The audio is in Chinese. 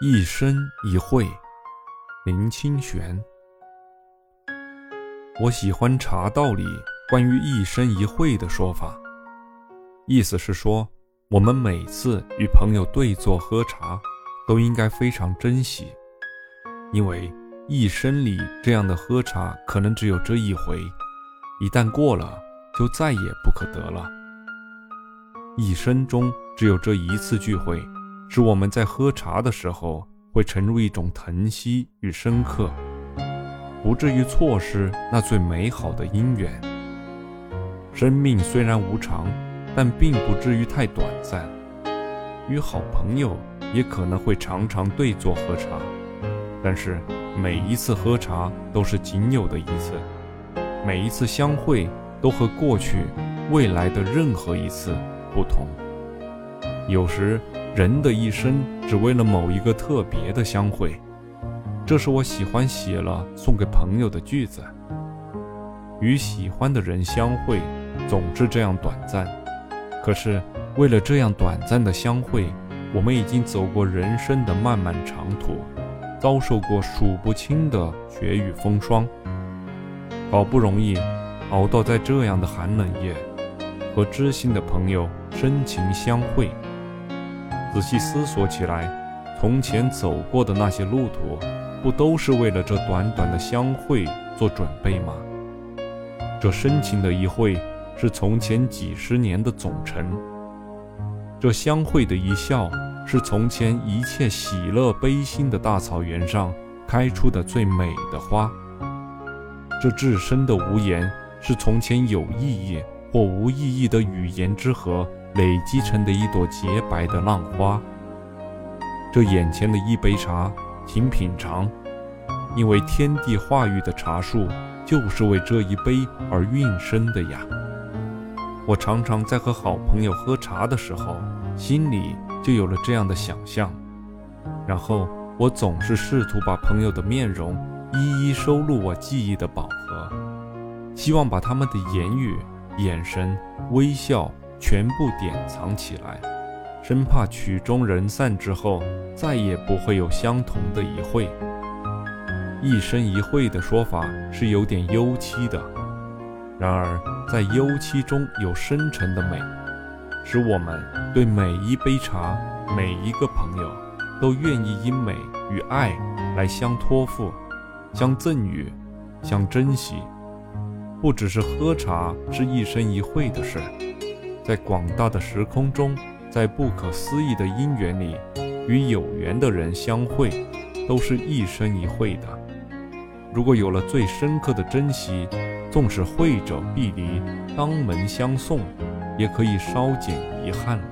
一生一会，林清玄。我喜欢《茶道》里关于一生一会的说法，意思是说，我们每次与朋友对坐喝茶，都应该非常珍惜，因为一生里这样的喝茶可能只有这一回，一旦过了，就再也不可得了。一生中只有这一次聚会。使我们在喝茶的时候会沉入一种疼惜与深刻，不至于错失那最美好的姻缘。生命虽然无常，但并不至于太短暂。与好朋友也可能会常常对坐喝茶，但是每一次喝茶都是仅有的一次，每一次相会都和过去、未来的任何一次不同。有时。人的一生只为了某一个特别的相会，这是我喜欢写了送给朋友的句子。与喜欢的人相会，总是这样短暂。可是为了这样短暂的相会，我们已经走过人生的漫漫长途，遭受过数不清的雪雨风霜，好不容易熬到在这样的寒冷夜，和知心的朋友深情相会。仔细思索起来，从前走过的那些路途，不都是为了这短短的相会做准备吗？这深情的一会，是从前几十年的总成；这相会的一笑，是从前一切喜乐悲心的大草原上开出的最美的花；这至深的无言，是从前有意义或无意义的语言之河。累积成的一朵洁白的浪花。这眼前的一杯茶，请品尝，因为天地化育的茶树就是为这一杯而孕生的呀。我常常在和好朋友喝茶的时候，心里就有了这样的想象，然后我总是试图把朋友的面容一一收录我记忆的宝盒，希望把他们的言语、眼神、微笑。全部典藏起来，生怕曲终人散之后再也不会有相同的一会。一生一会的说法是有点幽凄的，然而在幽凄中有深沉的美，使我们对每一杯茶、每一个朋友都愿意因美与爱来相托付、相赠予、相珍惜。不只是喝茶是一生一会的事。在广大的时空中，在不可思议的因缘里，与有缘的人相会，都是一生一会的。如果有了最深刻的珍惜，纵使会者必离，当门相送，也可以稍减遗憾了。